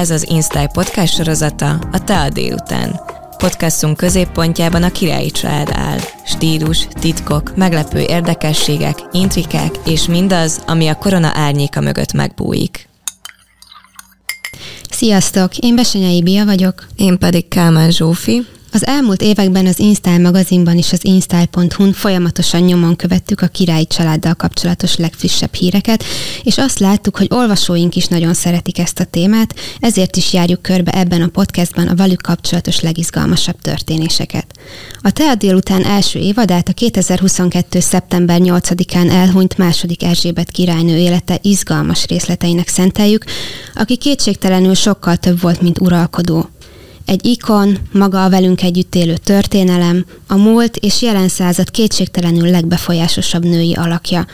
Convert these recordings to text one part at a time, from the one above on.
Ez az Instyle podcast sorozata a Te a délután. Podcastunk középpontjában a királyi család áll. Stílus, titkok, meglepő érdekességek, intrikák és mindaz, ami a korona árnyéka mögött megbújik. Sziasztok, én Besenyei Bia vagyok. Én pedig Kálmán Zsófi. Az elmúlt években az InStyle magazinban és az InStyle.hu-n folyamatosan nyomon követtük a királyi családdal kapcsolatos legfrissebb híreket, és azt láttuk, hogy olvasóink is nagyon szeretik ezt a témát, ezért is járjuk körbe ebben a podcastban a velük kapcsolatos legizgalmasabb történéseket. A Tea délután első évadát a 2022. szeptember 8-án elhunyt második Erzsébet királynő élete izgalmas részleteinek szenteljük, aki kétségtelenül sokkal több volt, mint uralkodó egy ikon, maga a velünk együtt élő történelem, a múlt és jelen század kétségtelenül legbefolyásosabb női alakja.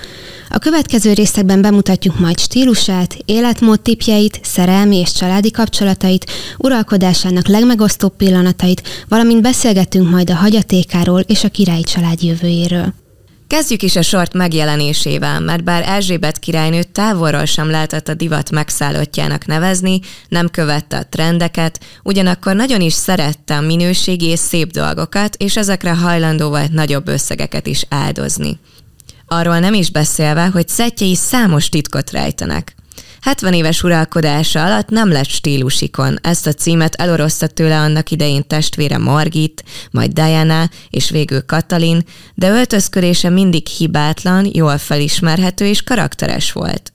A következő részekben bemutatjuk majd stílusát, életmód tipjeit, szerelmi és családi kapcsolatait, uralkodásának legmegosztóbb pillanatait, valamint beszélgetünk majd a hagyatékáról és a királyi család jövőjéről. Kezdjük is a sort megjelenésével, mert bár Erzsébet királynőt távolról sem lehetett a divat megszállottjának nevezni, nem követte a trendeket, ugyanakkor nagyon is szerette a minőségi és szép dolgokat, és ezekre hajlandó volt nagyobb összegeket is áldozni. Arról nem is beszélve, hogy szettjei számos titkot rejtenek. 70 éves uralkodása alatt nem lett stílusikon. Ezt a címet eloroszta tőle annak idején testvére Margit, majd Diana és végül Katalin, de öltözködése mindig hibátlan, jól felismerhető és karakteres volt.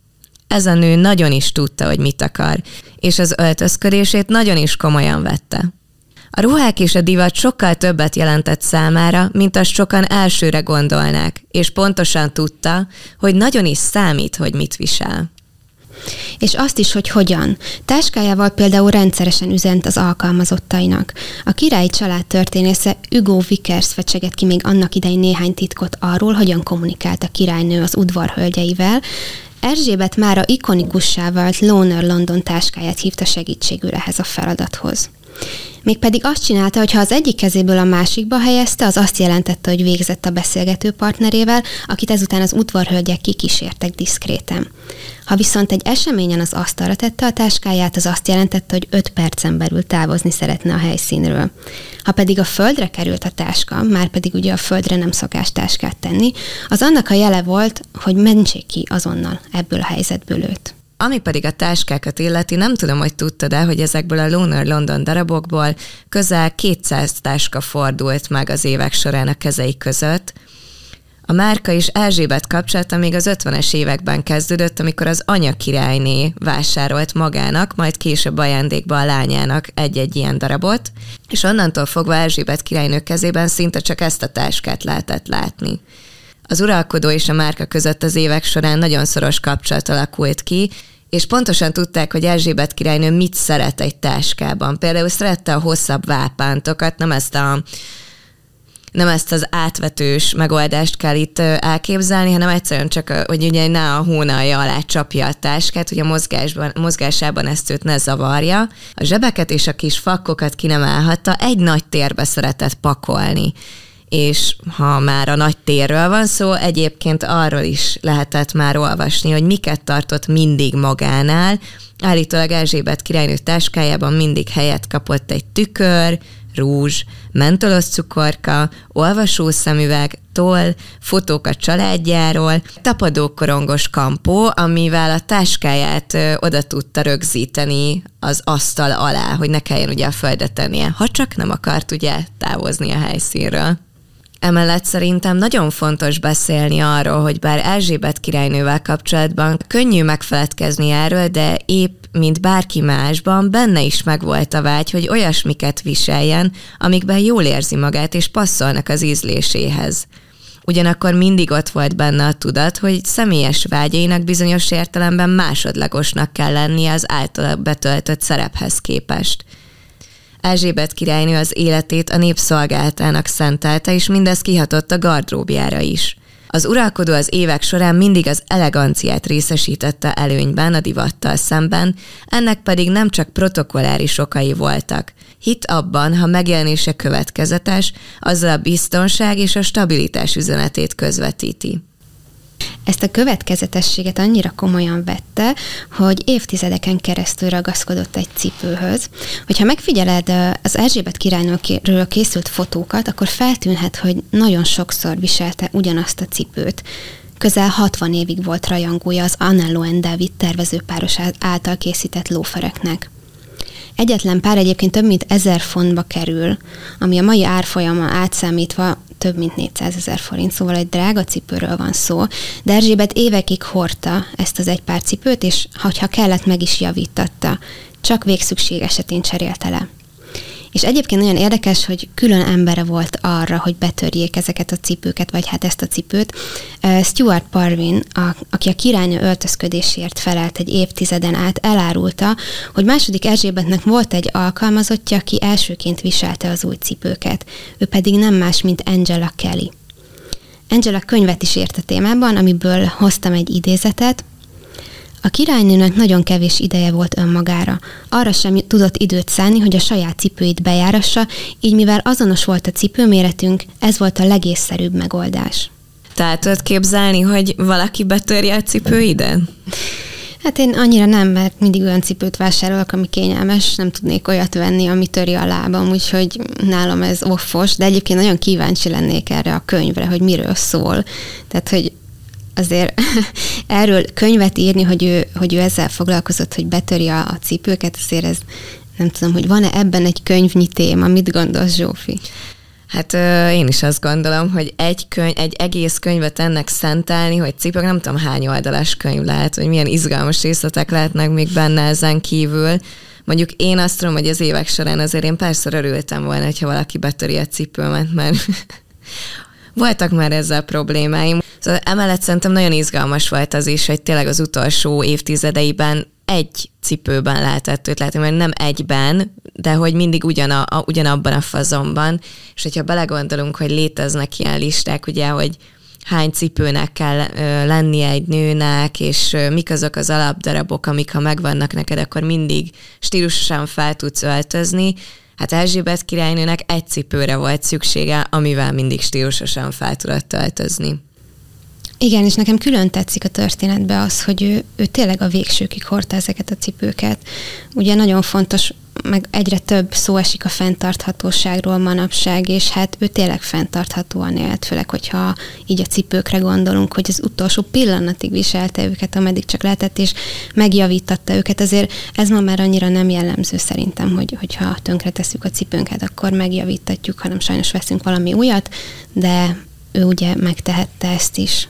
Ez a nő nagyon is tudta, hogy mit akar, és az öltözködését nagyon is komolyan vette. A ruhák és a divat sokkal többet jelentett számára, mint azt sokan elsőre gondolnák, és pontosan tudta, hogy nagyon is számít, hogy mit visel. És azt is, hogy hogyan. Táskájával például rendszeresen üzent az alkalmazottainak. A királyi család történésze Hugo Vickers fecseget ki még annak idején néhány titkot arról, hogyan kommunikált a királynő az udvarhölgyeivel, Erzsébet már a ikonikussá vált Loner London táskáját hívta segítségül ehhez a feladathoz. Mégpedig azt csinálta, hogy ha az egyik kezéből a másikba helyezte, az azt jelentette, hogy végzett a beszélgető partnerével, akit ezután az udvarhölgyek kikísértek diszkréten. Ha viszont egy eseményen az asztalra tette a táskáját, az azt jelentette, hogy 5 percen belül távozni szeretne a helyszínről. Ha pedig a földre került a táska, már pedig ugye a földre nem szokás táskát tenni, az annak a jele volt, hogy mentsék ki azonnal ebből a helyzetből őt. Ami pedig a táskákat illeti, nem tudom, hogy tudtad-e, hogy ezekből a Lunar London darabokból közel 200 táska fordult meg az évek során a kezei között, a Márka és Erzsébet kapcsolata még az 50-es években kezdődött, amikor az anya királyné vásárolt magának, majd később ajándékba a lányának egy-egy ilyen darabot, és onnantól fogva Erzsébet királynő kezében szinte csak ezt a táskát lehetett látni. Az uralkodó és a márka között az évek során nagyon szoros kapcsolat alakult ki, és pontosan tudták, hogy Erzsébet királynő mit szeret egy táskában. Például szerette a hosszabb vápántokat, nem ezt a nem ezt az átvetős megoldást kell itt elképzelni, hanem egyszerűen csak, hogy ugye ne a hónalja alá csapja a táskát, hogy a mozgásban, mozgásában ezt őt ne zavarja. A zsebeket és a kis fakkokat ki egy nagy térbe szeretett pakolni és ha már a nagy térről van szó, egyébként arról is lehetett már olvasni, hogy miket tartott mindig magánál. Állítólag Erzsébet királynő táskájában mindig helyet kapott egy tükör, rúzs, mentolos cukorka, olvasószemüveg, toll, fotók a családjáról, tapadókorongos kampó, amivel a táskáját ö, oda tudta rögzíteni az asztal alá, hogy ne kelljen ugye a földre tennie, ha csak nem akart ugye távozni a helyszínről. Emellett szerintem nagyon fontos beszélni arról, hogy bár Erzsébet királynővel kapcsolatban könnyű megfeledkezni erről, de épp mint bárki másban, benne is megvolt a vágy, hogy olyasmiket viseljen, amikben jól érzi magát és passzolnak az ízléséhez. Ugyanakkor mindig ott volt benne a tudat, hogy személyes vágyainak bizonyos értelemben másodlagosnak kell lennie az általa betöltött szerephez képest – Erzsébet királynő az életét a népszolgáltának szentelte, és mindez kihatott a gardróbjára is. Az uralkodó az évek során mindig az eleganciát részesítette előnyben a divattal szemben, ennek pedig nem csak protokolláris okai voltak. Hit abban, ha megjelenése következetes, azzal a biztonság és a stabilitás üzenetét közvetíti. Ezt a következetességet annyira komolyan vette, hogy évtizedeken keresztül ragaszkodott egy cipőhöz. Hogyha megfigyeled az Erzsébet királynőről készült fotókat, akkor feltűnhet, hogy nagyon sokszor viselte ugyanazt a cipőt. Közel 60 évig volt rajongója az Anello and David tervezőpáros által készített lófereknek. Egyetlen pár egyébként több mint ezer fontba kerül, ami a mai árfolyama átszámítva több mint 400 ezer forint, szóval egy drága cipőről van szó. De Erzsébet évekig hordta ezt az egy pár cipőt, és ha kellett, meg is javítatta. Csak végszükség esetén cserélte le. És egyébként nagyon érdekes, hogy külön embere volt arra, hogy betörjék ezeket a cipőket, vagy hát ezt a cipőt. Stuart Parvin, a, aki a királynő öltözködésért felelt egy évtizeden át, elárulta, hogy második Erzsébetnek volt egy alkalmazottja, aki elsőként viselte az új cipőket. Ő pedig nem más, mint Angela Kelly. Angela könyvet is ért a témában, amiből hoztam egy idézetet, a királynőnek nagyon kevés ideje volt önmagára. Arra sem tudott időt szánni, hogy a saját cipőit bejárassa, így mivel azonos volt a cipőméretünk, ez volt a legészszerűbb megoldás. Tehát tudod képzelni, hogy valaki betörje a cipőidet? Hát én annyira nem, mert mindig olyan cipőt vásárolok, ami kényelmes, nem tudnék olyat venni, ami töri a lábam, úgyhogy nálam ez offos, de egyébként nagyon kíváncsi lennék erre a könyvre, hogy miről szól. Tehát, hogy azért erről könyvet írni, hogy ő, hogy ő ezzel foglalkozott, hogy betöri a, a cipőket, azért ez nem tudom, hogy van-e ebben egy könyvnyi téma, mit gondolsz Zsófi? Hát ö, én is azt gondolom, hogy egy, könyv, egy egész könyvet ennek szentelni, hogy cipők, nem tudom hány oldalas könyv lehet, hogy milyen izgalmas részletek lehetnek még benne ezen kívül. Mondjuk én azt tudom, hogy az évek során azért én persze örültem volna, hogyha valaki betöri a cipőmet, mert voltak már ezzel problémáim. Szóval emellett szerintem nagyon izgalmas volt az is, hogy tényleg az utolsó évtizedeiben egy cipőben lehetett őt látni, mert nem egyben, de hogy mindig ugyana, a, ugyanabban a fazonban, és hogyha belegondolunk, hogy léteznek ilyen listák, ugye, hogy hány cipőnek kell ö, lennie egy nőnek, és ö, mik azok az alapdarabok, amik ha megvannak neked, akkor mindig stílusosan fel tudsz öltözni, Hát Erzsébet királynőnek egy cipőre volt szüksége, amivel mindig stílusosan fel tudott öltözni. Igen, és nekem külön tetszik a történetbe az, hogy ő, ő tényleg a végsőkig hordta ezeket a cipőket. Ugye nagyon fontos, meg egyre több szó esik a fenntarthatóságról manapság, és hát ő tényleg fenntarthatóan élt, főleg, hogyha így a cipőkre gondolunk, hogy az utolsó pillanatig viselte őket, ameddig csak lehetett, és megjavítatta őket. Azért ez ma már annyira nem jellemző szerintem, hogy, hogyha tönkre tesszük a cipőnket, akkor megjavítatjuk, hanem sajnos veszünk valami újat, de ő ugye megtehette ezt is.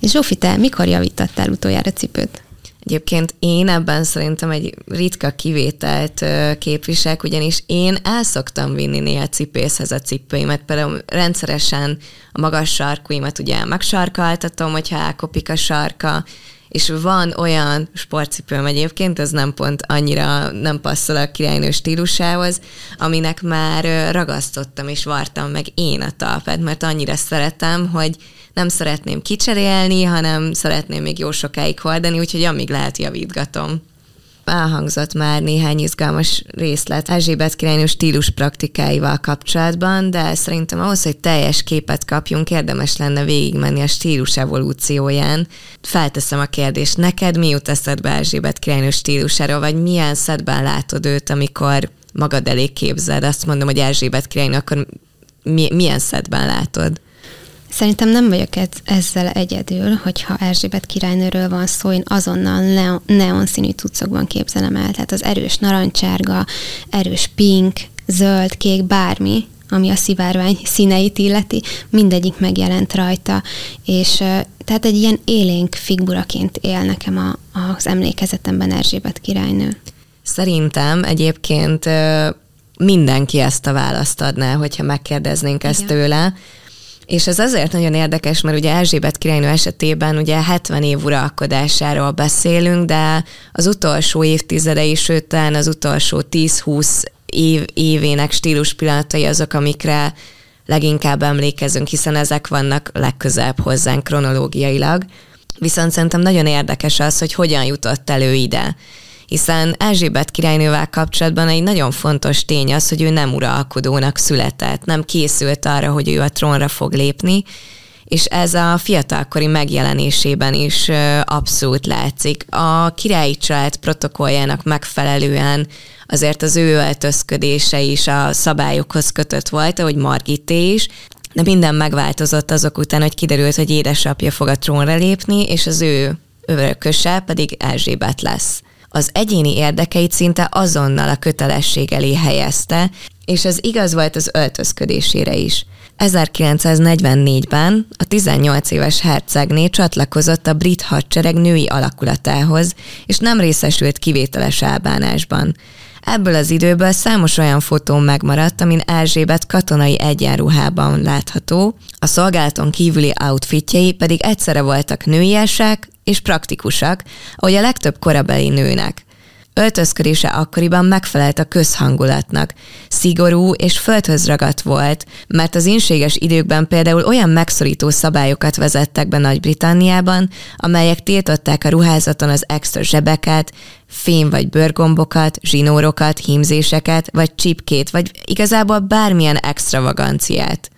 És Zsófi, te mikor javítottál utoljára cipőt? Egyébként én ebben szerintem egy ritka kivételt képviselek, ugyanis én el szoktam vinni néha cipészhez a cipőimet, például rendszeresen a magas sarkuimat ugye megsarkaltatom, hogyha elkopik a sarka, és van olyan sportcipőm egyébként, ez nem pont annyira nem passzol a királynő stílusához, aminek már ragasztottam és vartam meg én a talpát, mert annyira szeretem, hogy nem szeretném kicserélni, hanem szeretném még jó sokáig hordani, úgyhogy amíg lehet javítgatom. Elhangzott már néhány izgalmas részlet Erzsébet királynő stílus praktikáival kapcsolatban, de szerintem ahhoz, hogy teljes képet kapjunk, érdemes lenne végigmenni a stílus evolúcióján. Felteszem a kérdést, neked mi jut eszedbe Erzsébet királynő stílusáról, vagy milyen szedben látod őt, amikor magad elé képzeld? Azt mondom, hogy Erzsébet királynő, akkor mi, milyen szedben látod? Szerintem nem vagyok ez, ezzel egyedül, hogyha Erzsébet királynőről van szó, én azonnal neon színű cuccokban képzelem el. Tehát az erős narancsárga, erős pink, zöld, kék, bármi, ami a szivárvány színeit illeti, mindegyik megjelent rajta, és tehát egy ilyen élénk figuraként él nekem a, az emlékezetemben Erzsébet királynő. Szerintem egyébként mindenki ezt a választ adná, hogyha megkérdeznénk ezt Igen. tőle, és ez azért nagyon érdekes, mert ugye Erzsébet királynő esetében ugye 70 év uralkodásáról beszélünk, de az utolsó évtizedei, sőt az utolsó 10-20 év, évének stílus pillanatai azok, amikre leginkább emlékezünk, hiszen ezek vannak legközelebb hozzánk kronológiailag. Viszont szerintem nagyon érdekes az, hogy hogyan jutott elő ide hiszen Erzsébet királynővel kapcsolatban egy nagyon fontos tény az, hogy ő nem uralkodónak született, nem készült arra, hogy ő a trónra fog lépni, és ez a fiatalkori megjelenésében is abszolút látszik. A királyi család protokolljának megfelelően azért az ő öltözködése is a szabályokhoz kötött volt, ahogy Margité is, de minden megváltozott azok után, hogy kiderült, hogy édesapja fog a trónra lépni, és az ő örököse pedig Erzsébet lesz. Az egyéni érdekeit szinte azonnal a kötelesség elé helyezte, és ez igaz volt az öltözködésére is. 1944-ben a 18 éves hercegné csatlakozott a brit hadsereg női alakulatához, és nem részesült kivételes elbánásban. Ebből az időből számos olyan fotó megmaradt, amin Erzsébet katonai egyenruhában látható, a szolgálaton kívüli outfitjei pedig egyszerre voltak nőiesek és praktikusak, ahogy a legtöbb korabeli nőnek. Öltözködése akkoriban megfelelt a közhangulatnak. Szigorú és földhöz ragadt volt, mert az inséges időkben például olyan megszorító szabályokat vezettek be Nagy-Britanniában, amelyek tiltották a ruházaton az extra zsebeket, fém vagy bőrgombokat, zsinórokat, hímzéseket, vagy csipkét, vagy igazából bármilyen extravaganciát.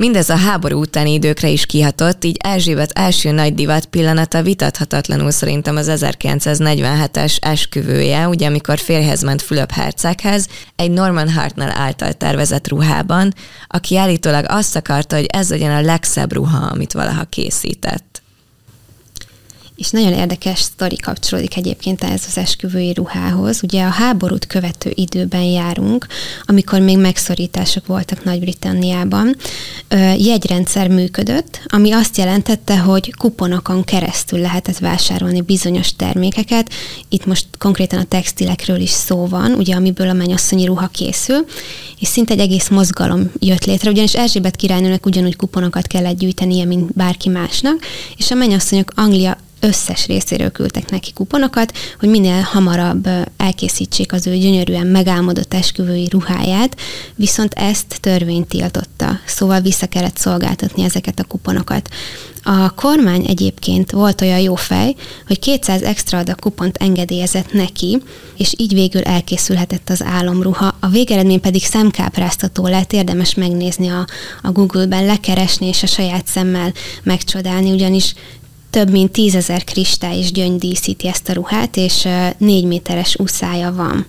Mindez a háború utáni időkre is kihatott, így Erzsébet első nagy divat pillanata vitathatatlanul szerintem az 1947-es esküvője, ugye amikor férhez ment Fülöp herceghez, egy Norman Hartnell által tervezett ruhában, aki állítólag azt akarta, hogy ez legyen a legszebb ruha, amit valaha készített. És nagyon érdekes sztori kapcsolódik egyébként ez az esküvői ruhához. Ugye a háborút követő időben járunk, amikor még megszorítások voltak Nagy-Britanniában. Jegyrendszer működött, ami azt jelentette, hogy kuponokon keresztül lehetett vásárolni bizonyos termékeket. Itt most konkrétan a textilekről is szó van, ugye amiből a mennyasszonyi ruha készül, és szinte egy egész mozgalom jött létre, ugyanis Erzsébet királynőnek ugyanúgy kuponokat kellett gyűjtenie, mint bárki másnak, és a mennyasszonyok Anglia összes részéről küldtek neki kuponokat, hogy minél hamarabb elkészítsék az ő gyönyörűen megálmodott esküvői ruháját, viszont ezt törvény tiltotta, szóval vissza kellett szolgáltatni ezeket a kuponokat. A kormány egyébként volt olyan jó fej, hogy 200 extra adag kupont engedélyezett neki, és így végül elkészülhetett az álomruha. A végeredmény pedig szemkápráztató lett, érdemes megnézni a, a Google-ben, lekeresni és a saját szemmel megcsodálni, ugyanis több mint tízezer kristály és gyöngy díszíti ezt a ruhát, és négy méteres uszája van.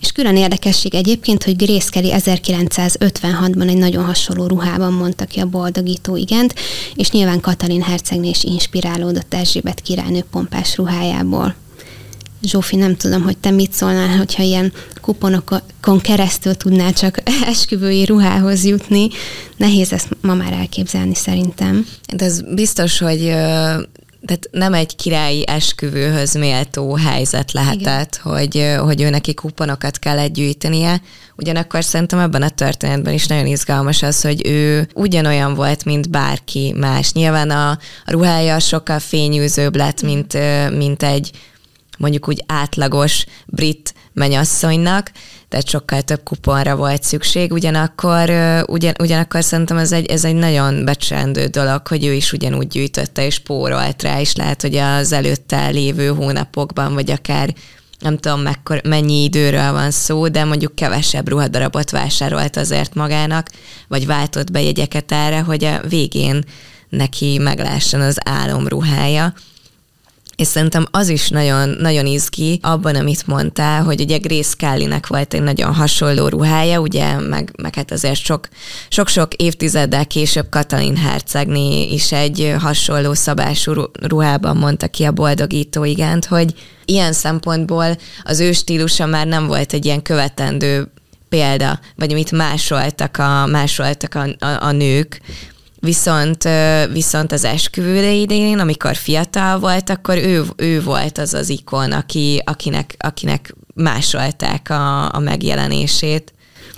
És külön érdekesség egyébként, hogy Grace Kelly 1956-ban egy nagyon hasonló ruhában mondta ki a boldogító igent, és nyilván Katalin hercegné is inspirálódott Erzsébet királynő pompás ruhájából. Zsófi, nem tudom, hogy te mit szólnál, hogyha ilyen kuponokon keresztül tudnál csak esküvői ruhához jutni. Nehéz ezt ma már elképzelni szerintem. De ez biztos, hogy tehát nem egy királyi esküvőhöz méltó helyzet lehetett, hogy, hogy ő neki kuponokat kell gyűjtenie. Ugyanakkor szerintem ebben a történetben is nagyon izgalmas az, hogy ő ugyanolyan volt, mint bárki más. Nyilván a, a ruhája sokkal fényűzőbb lett, mint, mint egy mondjuk úgy átlagos brit menyasszonynak, tehát sokkal több kuponra volt szükség, ugyanakkor, ugyan, ugyanakkor szerintem ez egy, ez egy nagyon becsendő dolog, hogy ő is ugyanúgy gyűjtötte és pórolt rá, és lehet, hogy az előtte lévő hónapokban, vagy akár nem tudom mekkor, mennyi időről van szó, de mondjuk kevesebb ruhadarabot vásárolt azért magának, vagy váltott be jegyeket erre, hogy a végén neki meglásson az álomruhája és szerintem az is nagyon, nagyon izgi abban, amit mondtál, hogy ugye Grace Kelly-nek volt egy nagyon hasonló ruhája, ugye, meg, meg hát azért sok, sok-sok évtizeddel később Katalin hercegné is egy hasonló szabású ruhában mondta ki a boldogító igent, hogy ilyen szempontból az ő stílusa már nem volt egy ilyen követendő példa, vagy amit másoltak a, másoltak a, a, a nők, Viszont, viszont az esküvőre idején, amikor fiatal volt, akkor ő, ő volt az az ikon, aki, akinek, akinek másolták a, a megjelenését.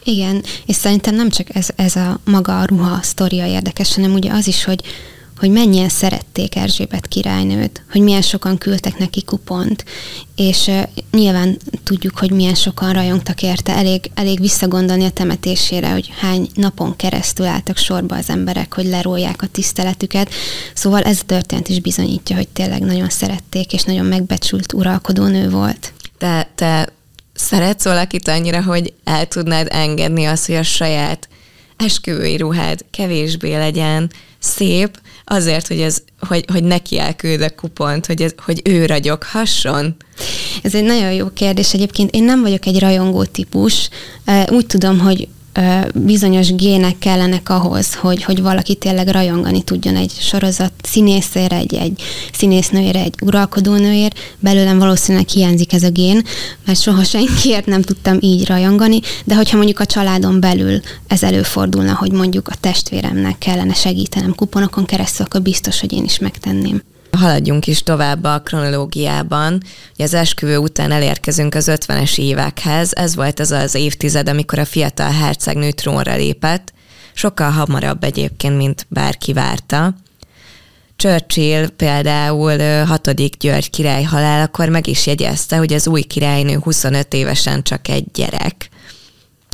Igen, és szerintem nem csak ez, ez a maga a ruha sztoria érdekes, hanem ugye az is, hogy hogy mennyien szerették Erzsébet királynőt, hogy milyen sokan küldtek neki kupont, és nyilván tudjuk, hogy milyen sokan rajongtak érte, elég, elég visszagondolni a temetésére, hogy hány napon keresztül álltak sorba az emberek, hogy lerólják a tiszteletüket. Szóval ez a történet is bizonyítja, hogy tényleg nagyon szerették, és nagyon megbecsült uralkodó nő volt. Te, te szeretsz valakit annyira, hogy el tudnád engedni azt, hogy a saját esküvői ruhád kevésbé legyen szép, azért, hogy, ez, hogy, hogy neki elküld a kupont, hogy, ez, hogy ő ragyoghasson? Ez egy nagyon jó kérdés. Egyébként én nem vagyok egy rajongó típus. Úgy tudom, hogy bizonyos gének kellenek ahhoz, hogy, hogy valaki tényleg rajongani tudjon egy sorozat színészére, egy, egy színésznőért, egy uralkodónőért. Belőlem valószínűleg hiányzik ez a gén, mert soha senkiért nem tudtam így rajongani, de hogyha mondjuk a családon belül ez előfordulna, hogy mondjuk a testvéremnek kellene segítenem kuponokon keresztül, akkor biztos, hogy én is megtenném. Haladjunk is tovább a kronológiában. Ugye az esküvő után elérkezünk az 50-es évekhez. Ez volt az az évtized, amikor a fiatal hercegnő trónra lépett. Sokkal hamarabb egyébként, mint bárki várta. Churchill például 6. György király halálakor meg is jegyezte, hogy az új királynő 25 évesen csak egy gyerek.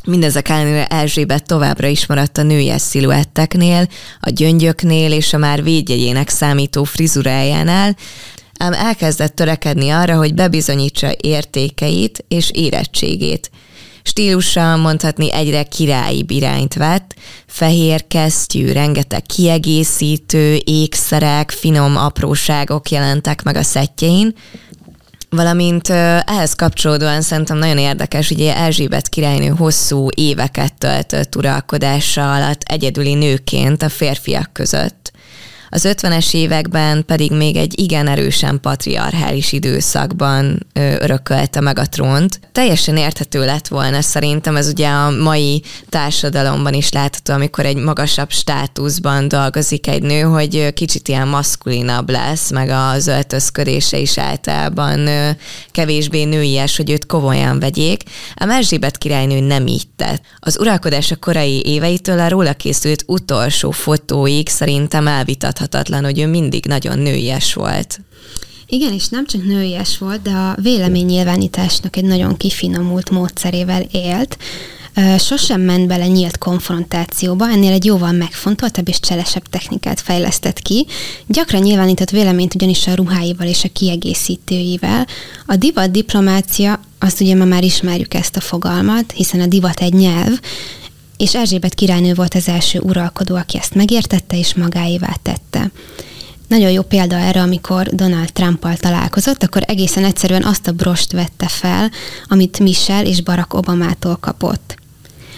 Mindezek ellenére Erzsébet továbbra is maradt a nőjes sziluetteknél, a gyöngyöknél és a már védjegyének számító frizurájánál, ám elkezdett törekedni arra, hogy bebizonyítsa értékeit és érettségét. Stílusa mondhatni egyre királyi irányt vett, fehér kesztyű, rengeteg kiegészítő, ékszerek, finom apróságok jelentek meg a szettjein, Valamint ehhez kapcsolódóan szerintem nagyon érdekes, ugye Erzsébet királynő hosszú éveket töltött uralkodása alatt egyedüli nőként a férfiak között. Az 50-es években pedig még egy igen erősen patriarchális időszakban örökölte meg a trónt. Teljesen érthető lett volna szerintem, ez ugye a mai társadalomban is látható, amikor egy magasabb státuszban dolgozik egy nő, hogy kicsit ilyen maszkulinabb lesz, meg az öltözködése is általában kevésbé nőies, hogy őt komolyan vegyék. A Erzsébet királynő nem így tett. Az uralkodása korai éveitől a róla készült utolsó fotóig szerintem elvitat vitathatatlan, hogy ő mindig nagyon nőies volt. Igen, és nem csak nőies volt, de a véleménynyilvánításnak egy nagyon kifinomult módszerével élt. Sosem ment bele nyílt konfrontációba, ennél egy jóval megfontoltabb és cselesebb technikát fejlesztett ki. Gyakran nyilvánított véleményt ugyanis a ruháival és a kiegészítőivel. A divat diplomácia, azt ugye ma már ismerjük ezt a fogalmat, hiszen a divat egy nyelv, és Erzsébet királynő volt az első uralkodó, aki ezt megértette és magáévá tette. Nagyon jó példa erre, amikor Donald Trumpal találkozott, akkor egészen egyszerűen azt a brost vette fel, amit Michelle és Barack Obamától kapott.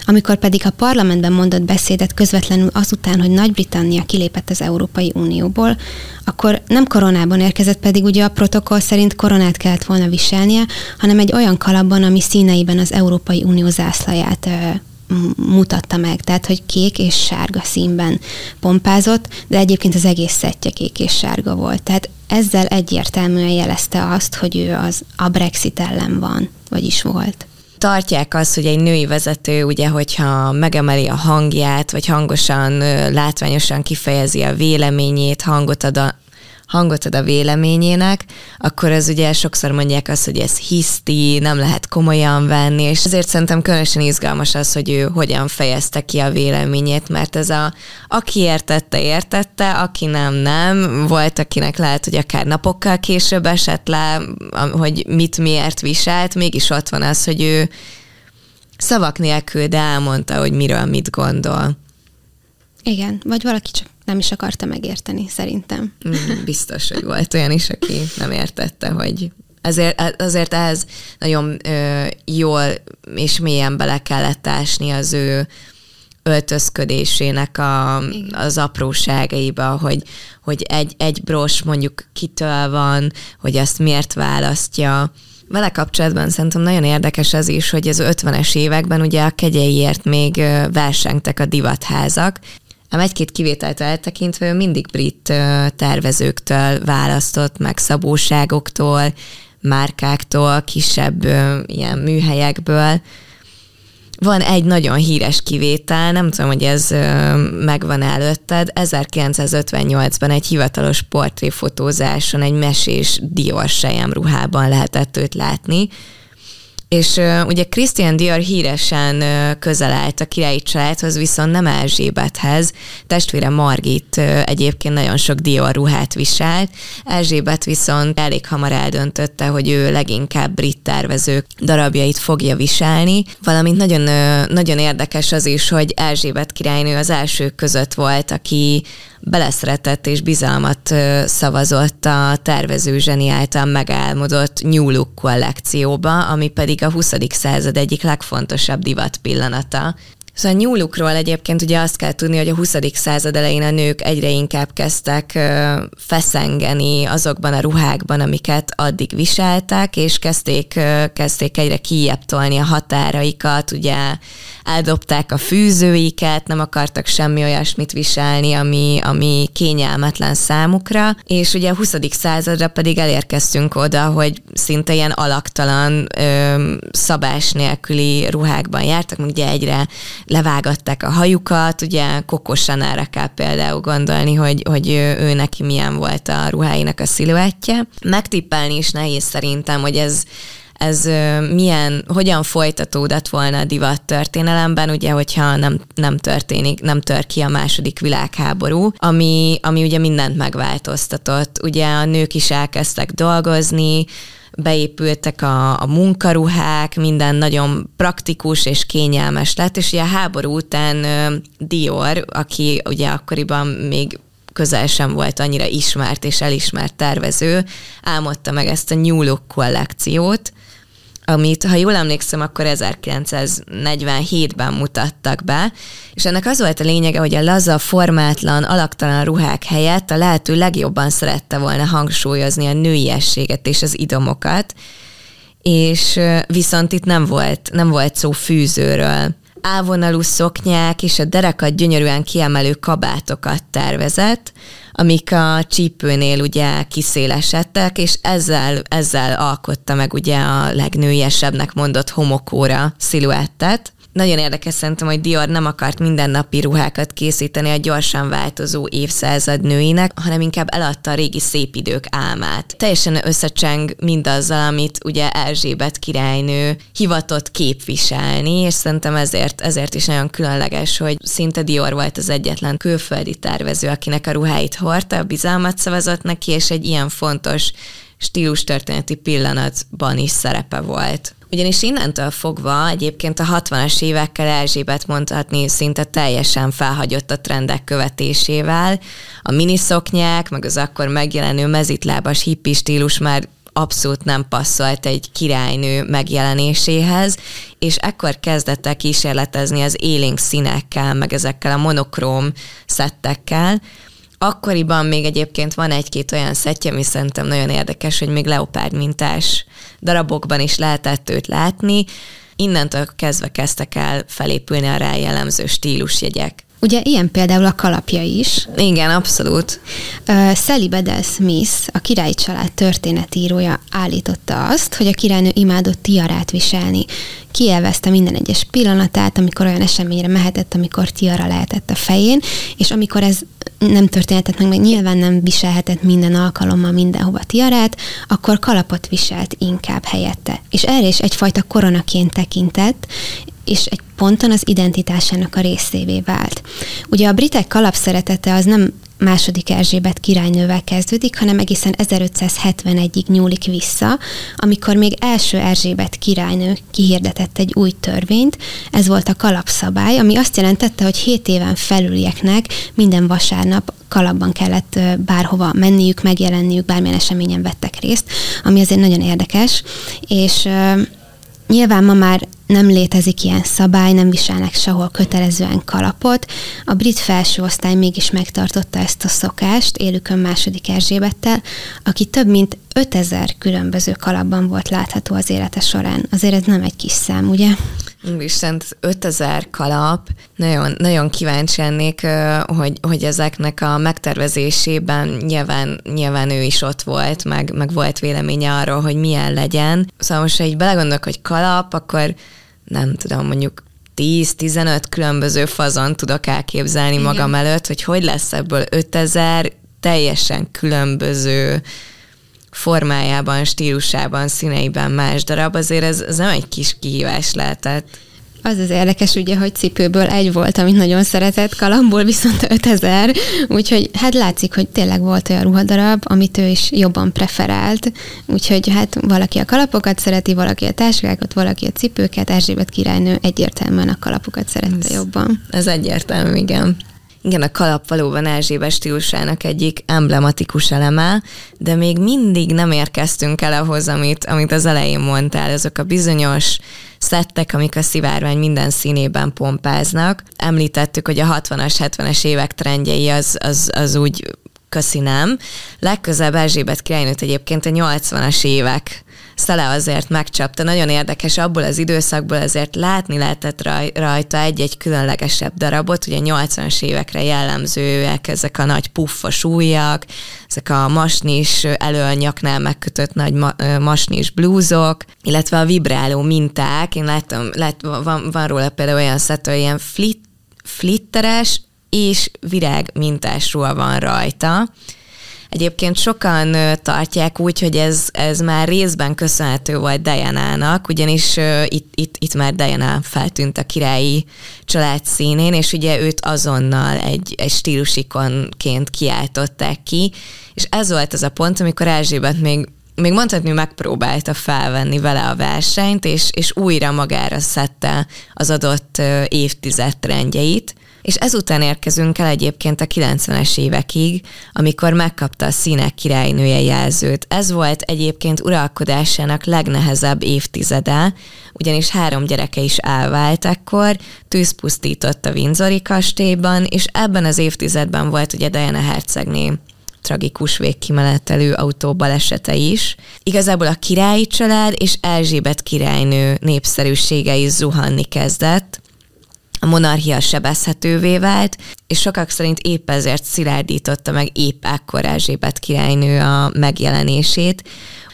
Amikor pedig a parlamentben mondott beszédet közvetlenül azután, hogy Nagy-Britannia kilépett az Európai Unióból, akkor nem koronában érkezett, pedig ugye a protokoll szerint koronát kellett volna viselnie, hanem egy olyan kalapban, ami színeiben az Európai Unió zászlaját mutatta meg, tehát hogy kék és sárga színben pompázott, de egyébként az egész szettje kék és sárga volt. Tehát ezzel egyértelműen jelezte azt, hogy ő az a Brexit ellen van, vagyis volt tartják azt, hogy egy női vezető, ugye, hogyha megemeli a hangját, vagy hangosan, látványosan kifejezi a véleményét, hangot ad a hangot ad a véleményének, akkor az ugye sokszor mondják azt, hogy ez hiszti, nem lehet komolyan venni, és ezért szerintem különösen izgalmas az, hogy ő hogyan fejezte ki a véleményét, mert ez a, aki értette, értette, aki nem, nem. Volt, akinek lehet, hogy akár napokkal később esett le, hogy mit miért viselt, mégis ott van az, hogy ő szavak nélkül, de elmondta, hogy miről mit gondol. Igen, vagy valaki csak nem is akarta megérteni, szerintem. Mm, biztos, hogy volt olyan is, aki nem értette, hogy ezért, azért ez nagyon ö, jól és mélyen bele kellett ásni az ő öltözködésének a, az apróságaiba, hogy, hogy egy, egy bros mondjuk kitől van, hogy azt miért választja. Vele kapcsolatban szerintem nagyon érdekes az is, hogy az 50-es években ugye a kegyeiért még versengtek a divatházak, Ám egy-két kivételt eltekintve ő mindig brit tervezőktől választott, meg szabóságoktól, márkáktól, kisebb ilyen műhelyekből. Van egy nagyon híres kivétel, nem tudom, hogy ez megvan előtted. 1958-ban egy hivatalos portréfotózáson egy mesés Dior ruhában lehetett őt látni, És uh, ugye Christian Dior híresen uh, közel állt a királyi családhoz, viszont nem Erzsébethez. Testvére Margit uh, egyébként nagyon sok Dior ruhát viselt. Erzsébet viszont elég hamar eldöntötte, hogy ő leginkább brit tervezők darabjait fogja viselni, valamint nagyon, uh, nagyon érdekes az is, hogy Erzsébet királynő az elsők között volt, aki beleszeretett és bizalmat szavazott a tervező zseni által megálmodott New Look kollekcióba, ami pedig a 20. század egyik legfontosabb divat pillanata. Szóval a New Lookról egyébként ugye azt kell tudni, hogy a 20. század elején a nők egyre inkább kezdtek feszengeni azokban a ruhákban, amiket addig viseltek, és kezdték, kezdték egyre kijebb tolni a határaikat, ugye eldobták a fűzőiket, nem akartak semmi olyasmit viselni, ami, ami kényelmetlen számukra, és ugye a 20. századra pedig elérkeztünk oda, hogy szinte ilyen alaktalan, szabás nélküli ruhákban jártak, ugye egyre levágatták a hajukat, ugye Kokosanára kell például gondolni, hogy, hogy ő neki milyen volt a ruháinak a sziluettje. Megtippelni is nehéz szerintem, hogy ez ez milyen, hogyan folytatódott volna a divat történelemben, ugye, hogyha nem, nem történik, nem tör ki a második világháború, ami, ami ugye mindent megváltoztatott. Ugye a nők is elkezdtek dolgozni, beépültek a, a munkaruhák, minden nagyon praktikus és kényelmes lett, és ugye a háború után Dior, aki ugye akkoriban még közel sem volt annyira ismert és elismert tervező, álmodta meg ezt a New Look kollekciót, amit, ha jól emlékszem, akkor 1947-ben mutattak be, és ennek az volt a lényege, hogy a laza, formátlan, alaktalan ruhák helyett a lehető legjobban szerette volna hangsúlyozni a nőiességet és az idomokat, és viszont itt nem volt, nem volt szó fűzőről. Ávonalú szoknyák és a derekat gyönyörűen kiemelő kabátokat tervezett, amik a csípőnél ugye kiszélesedtek, és ezzel, ezzel alkotta meg ugye a legnőiesebbnek mondott homokóra sziluettet. Nagyon érdekes szerintem, hogy Dior nem akart mindennapi ruhákat készíteni a gyorsan változó évszázad nőinek, hanem inkább eladta a régi szép idők álmát. Teljesen összecseng mindazzal, amit ugye Erzsébet királynő hivatott képviselni, és szerintem ezért, ezért is nagyon különleges, hogy szinte Dior volt az egyetlen külföldi tervező, akinek a ruháit hordta, bizalmat szavazott neki, és egy ilyen fontos stílus történeti pillanatban is szerepe volt. Ugyanis innentől fogva egyébként a 60-as évekkel Erzsébet mondhatni szinte teljesen felhagyott a trendek követésével. A miniszoknyák, meg az akkor megjelenő mezitlábas hippi stílus már abszolút nem passzolt egy királynő megjelenéséhez, és ekkor kezdett el kísérletezni az élénk színekkel, meg ezekkel a monokróm szettekkel, Akkoriban még egyébként van egy-két olyan szettje, ami szerintem nagyon érdekes, hogy még leopárd mintás darabokban is lehetett őt látni. Innentől kezdve kezdtek el felépülni a rá jellemző stílusjegyek. Ugye ilyen például a kalapja is. Igen, abszolút. Uh, Sally Bedell Smith, a királyi család történetírója állította azt, hogy a királynő imádott tiarát viselni. Kielvezte minden egyes pillanatát, amikor olyan eseményre mehetett, amikor tiara lehetett a fején, és amikor ez nem történhetett meg, meg nyilván nem viselhetett minden alkalommal mindenhova tiarát, akkor kalapot viselt inkább helyette. És erre is egyfajta koronaként tekintett, és egy ponton az identitásának a részévé vált. Ugye a britek kalapszeretete az nem második Erzsébet királynővel kezdődik, hanem egészen 1571-ig nyúlik vissza, amikor még első Erzsébet királynő kihirdetett egy új törvényt, ez volt a kalapszabály, ami azt jelentette, hogy 7 éven felülieknek minden vasárnap kalapban kellett bárhova menniük, megjelenniük, bármilyen eseményen vettek részt, ami azért nagyon érdekes, és Nyilván ma már nem létezik ilyen szabály, nem viselnek sehol kötelezően kalapot. A brit felső osztály mégis megtartotta ezt a szokást élükön második Erzsébettel, aki több mint 5000 különböző kalapban volt látható az élete során. Azért ez nem egy kis szám, ugye? Úristen, 5000 kalap. Nagyon, nagyon kíváncsi lennék, hogy, hogy ezeknek a megtervezésében nyilván, nyilván ő is ott volt, meg, meg volt véleménye arról, hogy milyen legyen. Szóval most, ha így belegondolok, hogy kalap, akkor nem tudom, mondjuk 10-15 különböző fazon tudok elképzelni Igen. magam előtt, hogy hogy lesz ebből 5000 teljesen különböző formájában, stílusában, színeiben más darab, azért ez, ez nem egy kis kihívás lehetett. Az az érdekes, ugye, hogy cipőből egy volt, amit nagyon szeretett, kalamból viszont 5000, úgyhogy hát látszik, hogy tényleg volt olyan ruhadarab, amit ő is jobban preferált, úgyhogy hát valaki a kalapokat szereti, valaki a táskákat, valaki a cipőket, Erzsébet királynő egyértelműen a kalapokat szerette ez, jobban. Ez egyértelmű, igen. Igen, a kalap valóban Erzsébet stílusának egyik emblematikus eleme, de még mindig nem érkeztünk el ahhoz, amit, amit az elején mondtál, azok a bizonyos szettek, amik a szivárvány minden színében pompáznak. Említettük, hogy a 60-as, 70-es évek trendjei az, az, az úgy köszi nem. Legközelebb Erzsébet királynőt egyébként a 80-as évek szele azért megcsapta. Nagyon érdekes, abból az időszakból azért látni lehetett raj, rajta egy-egy különlegesebb darabot, ugye 80-as évekre jellemzőek ezek a nagy puffos ujjak, ezek a masnis elől nyaknál megkötött nagy ma, masnis blúzok, illetve a vibráló minták. Én láttam, lát, van, van róla például olyan szett, ilyen flit, flitteres és virág mintásról van rajta, Egyébként sokan tartják úgy, hogy ez, ez már részben köszönhető volt Diana-nak, ugyanis itt, itt, itt már Diana feltűnt a királyi család színén, és ugye őt azonnal egy, egy stílusikonként kiáltották ki, és ez volt az a pont, amikor Erzsébet még még mondhatni megpróbálta felvenni vele a versenyt, és, és újra magára szedte az adott évtized trendjeit. És ezután érkezünk el egyébként a 90-es évekig, amikor megkapta a színek királynője jelzőt. Ez volt egyébként uralkodásának legnehezebb évtizede, ugyanis három gyereke is elvált ekkor, tűz a Windsori kastélyban, és ebben az évtizedben volt ugye Diana hercegné tragikus végkimenetelő autóbalesete is. Igazából a királyi család és Erzsébet királynő népszerűsége is zuhanni kezdett, a monarchia sebezhetővé vált, és sokak szerint épp ezért szilárdította meg épp ekkor Erzsébet királynő a megjelenését.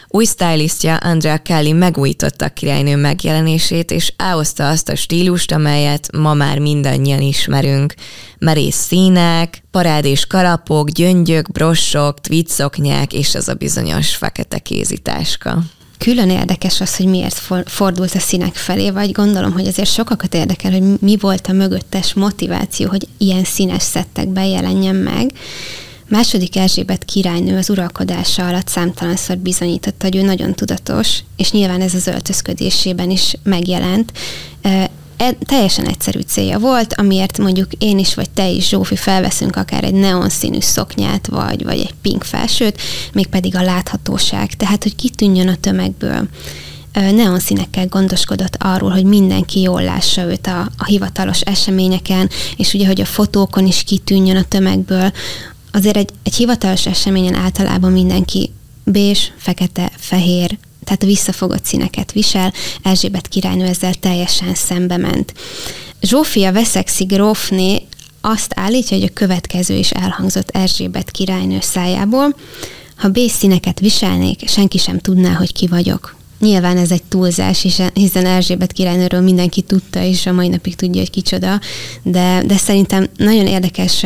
Új stylistja Andrea Kelly megújította a királynő megjelenését, és elhozta azt a stílust, amelyet ma már mindannyian ismerünk. Merész színek, parádés kalapok, gyöngyök, brossok, tweetszoknyák és az a bizonyos fekete kézitáska külön érdekes az, hogy miért fordult a színek felé, vagy gondolom, hogy azért sokakat érdekel, hogy mi volt a mögöttes motiváció, hogy ilyen színes szettekben jelenjen meg. Második Erzsébet királynő az uralkodása alatt számtalanszor bizonyította, hogy ő nagyon tudatos, és nyilván ez az öltözködésében is megjelent e, teljesen egyszerű célja volt, amiért mondjuk én is, vagy te is, Zsófi, felveszünk akár egy neonszínű szoknyát, vagy, vagy egy pink felsőt, mégpedig a láthatóság, tehát, hogy kitűnjön a tömegből neonszínekkel gondoskodott arról, hogy mindenki jól lássa őt a, a hivatalos eseményeken, és ugye, hogy a fotókon is kitűnjön a tömegből. Azért egy, egy hivatalos eseményen általában mindenki bés, fekete, fehér, tehát visszafogott színeket visel, Erzsébet királynő ezzel teljesen szembe ment. Zsófia Veszexi grófné azt állítja, hogy a következő is elhangzott Erzsébet királynő szájából, ha színeket viselnék, senki sem tudná, hogy ki vagyok. Nyilván ez egy túlzás, hiszen Erzsébet királynőről mindenki tudta, és a mai napig tudja, hogy kicsoda, de, de szerintem nagyon érdekes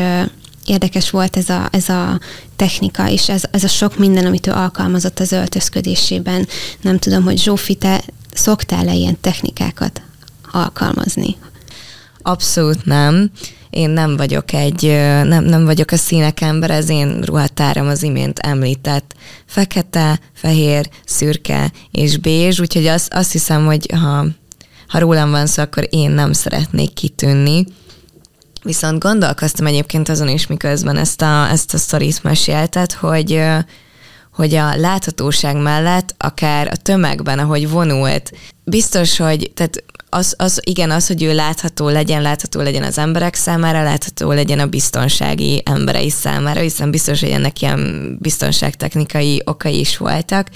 érdekes volt ez a, ez a technika, és ez, ez a sok minden, amit ő alkalmazott az öltözködésében. Nem tudom, hogy Zsófi, te szoktál-e ilyen technikákat alkalmazni? Abszolút nem. Én nem vagyok egy, nem, nem vagyok a színek ember, az én ruhatáram az imént említett fekete, fehér, szürke és bézs, úgyhogy azt, azt hiszem, hogy ha, ha rólam van szó, akkor én nem szeretnék kitűnni. Viszont gondolkoztam egyébként azon is, miközben ezt a, ezt a sztorit meséltet, hogy hogy a láthatóság mellett akár a tömegben, ahogy vonult, biztos, hogy tehát az, az igen, az, hogy ő látható legyen, látható legyen az emberek számára, látható legyen a biztonsági emberei számára, hiszen biztos, hogy ennek ilyen biztonságtechnikai okai is voltak,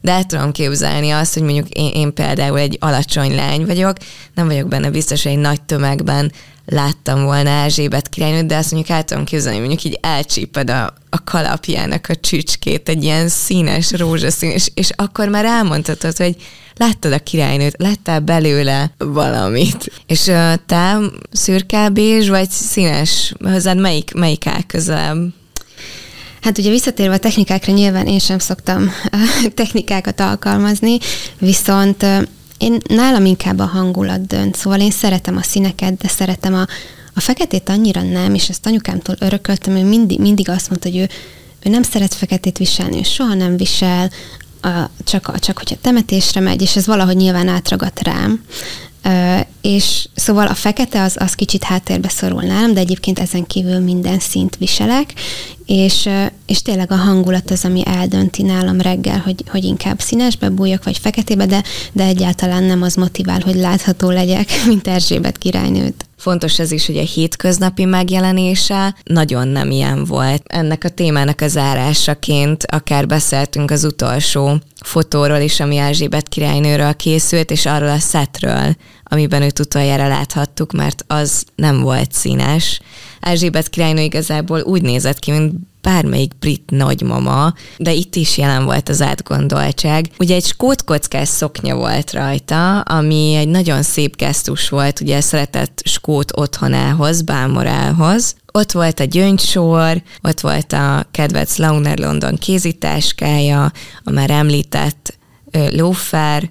de el tudom képzelni azt, hogy mondjuk én, én például egy alacsony lány vagyok, nem vagyok benne biztos, hogy egy nagy tömegben láttam volna Erzsébet királynőt, de azt mondjuk el tudom képzelni, mondjuk így elcsíped a, a kalapjának a csücskét, egy ilyen színes, rózsaszín, és, és akkor már elmondhatod, hogy láttad a királynőt, láttál belőle valamit. És uh, te szürke vagy színes? Hozzád melyik, melyik áll közelebb? Hát ugye visszatérve a technikákra, nyilván én sem szoktam technikákat alkalmazni, viszont én nálam inkább a hangulat dönt, szóval én szeretem a színeket, de szeretem a, a feketét annyira nem, és ezt anyukámtól örököltem, ő mindig, mindig azt mondta, hogy ő, ő nem szeret feketét viselni, ő soha nem visel, a, csak, csak hogyha temetésre megy, és ez valahogy nyilván átragadt rám. És szóval a fekete az, az kicsit háttérbe szorul nálam, de egyébként ezen kívül minden szint viselek, és, és tényleg a hangulat az, ami eldönti nálam reggel, hogy, hogy inkább színesbe bújjak, vagy feketébe, de, de egyáltalán nem az motivál, hogy látható legyek, mint Erzsébet királynőt. Fontos ez is, hogy a hétköznapi megjelenése nagyon nem ilyen volt. Ennek a témának az zárásaként akár beszéltünk az utolsó fotóról is, ami Erzsébet királynőről készült, és arról a szetről, amiben őt utoljára láthattuk, mert az nem volt színes. Erzsébet királynő igazából úgy nézett ki, mint bármelyik brit nagymama, de itt is jelen volt az átgondoltság. Ugye egy skótkockás szoknya volt rajta, ami egy nagyon szép gesztus volt, ugye szeretett skót otthonához, bámorához. Ott volt a gyöngysor, ott volt a kedvenc Launer London kézitáskája, a már említett lófer,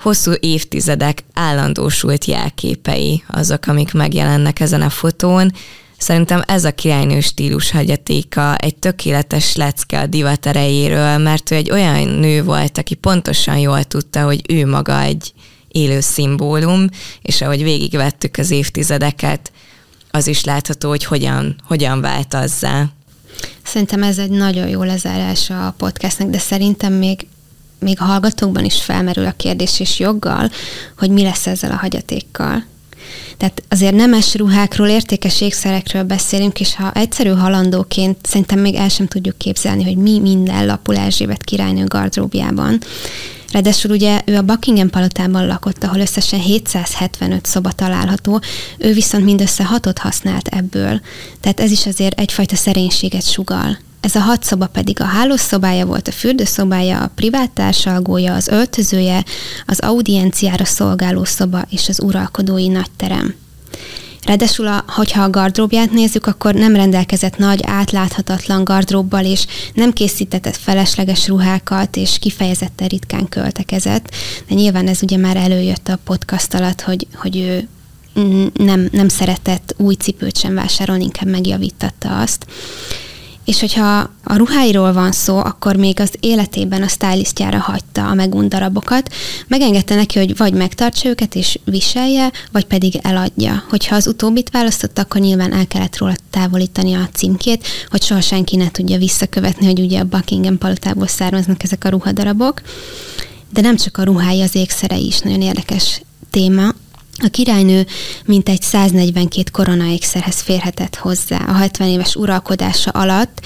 hosszú évtizedek állandósult jelképei azok, amik megjelennek ezen a fotón, Szerintem ez a királynő stílus hagyatéka egy tökéletes lecke a divat erejéről, mert ő egy olyan nő volt, aki pontosan jól tudta, hogy ő maga egy élő szimbólum, és ahogy végigvettük az évtizedeket, az is látható, hogy hogyan, hogyan vált azzá. Szerintem ez egy nagyon jó lezárás a podcastnek, de szerintem még még a hallgatókban is felmerül a kérdés és joggal, hogy mi lesz ezzel a hagyatékkal. Tehát azért nemes ruhákról, értékes ékszerekről beszélünk, és ha egyszerű halandóként szerintem még el sem tudjuk képzelni, hogy mi minden lapul Erzsébet királynő gardróbjában. Ráadásul ugye ő a Buckingham palotában lakott, ahol összesen 775 szoba található, ő viszont mindössze hatot használt ebből. Tehát ez is azért egyfajta szerénységet sugal. Ez a hat szoba pedig a hálószobája volt, a fürdőszobája, a privát társalgója, az öltözője, az audienciára szolgáló szoba és az uralkodói nagyterem. Ráadásul, a, hogyha a gardróbját nézzük, akkor nem rendelkezett nagy, átláthatatlan gardróbbal, és nem készítetett felesleges ruhákat, és kifejezetten ritkán költekezett. De nyilván ez ugye már előjött a podcast alatt, hogy, hogy ő nem, nem szeretett új cipőt sem vásárolni, inkább megjavítatta azt. És hogyha a ruháiról van szó, akkor még az életében a stylistjára hagyta a megunt darabokat, megengedte neki, hogy vagy megtartsa őket és viselje, vagy pedig eladja. Hogyha az utóbbit választotta, akkor nyilván el kellett róla távolítani a címkét, hogy soha senki ne tudja visszakövetni, hogy ugye a Buckingham palotából származnak ezek a ruhadarabok. De nem csak a ruhái, az ékszerei is nagyon érdekes téma. A királynő mintegy 142 koronaékszerhez férhetett hozzá a 70 éves uralkodása alatt,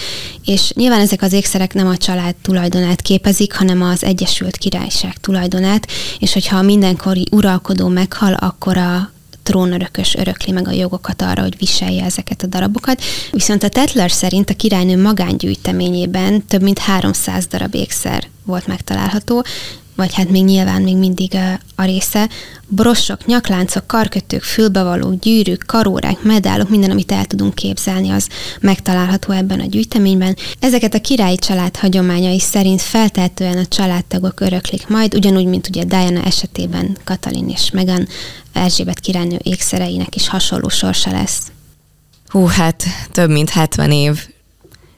és nyilván ezek az ékszerek nem a család tulajdonát képezik, hanem az Egyesült Királyság tulajdonát, és hogyha a mindenkori uralkodó meghal, akkor a trónörökös örökli meg a jogokat arra, hogy viselje ezeket a darabokat. Viszont a Tetler szerint a királynő magángyűjteményében több mint 300 darab ékszer volt megtalálható, vagy hát még nyilván még mindig a része, brossok, nyakláncok, karkötők, fülbevalók, gyűrűk, karórák, medálok, minden, amit el tudunk képzelni, az megtalálható ebben a gyűjteményben. Ezeket a királyi család hagyományai szerint feltehetően a családtagok öröklik majd, ugyanúgy, mint ugye Diana esetében Katalin és Megan Erzsébet királynő ékszereinek is hasonló sorsa lesz. Hú, hát több mint 70 év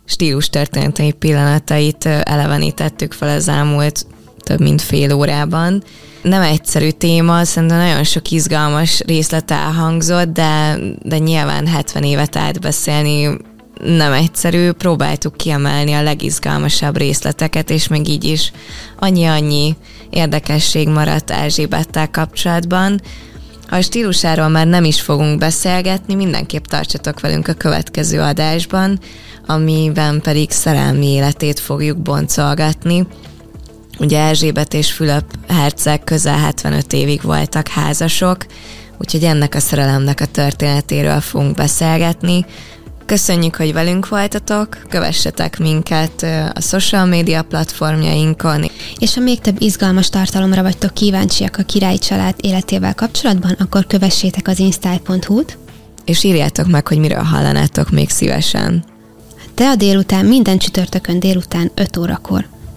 stílus történetei pillanatait elevenítettük fel az elmúlt több mint fél órában. Nem egyszerű téma, szerintem nagyon sok izgalmas részlet elhangzott, de, de nyilván 70 évet átbeszélni nem egyszerű, próbáltuk kiemelni a legizgalmasabb részleteket, és még így is annyi-annyi érdekesség maradt Erzsébettel kapcsolatban. A stílusáról már nem is fogunk beszélgetni, mindenképp tartsatok velünk a következő adásban, amiben pedig szerelmi életét fogjuk boncolgatni. Ugye Erzsébet és Fülöp herceg közel 75 évig voltak házasok, úgyhogy ennek a szerelemnek a történetéről fogunk beszélgetni. Köszönjük, hogy velünk voltatok, kövessetek minket a social media platformjainkon. És ha még több izgalmas tartalomra vagytok kíváncsiak a királyi család életével kapcsolatban, akkor kövessétek az instyle.hu-t. És írjátok meg, hogy miről hallanátok még szívesen. Te a délután minden csütörtökön délután 5 órakor.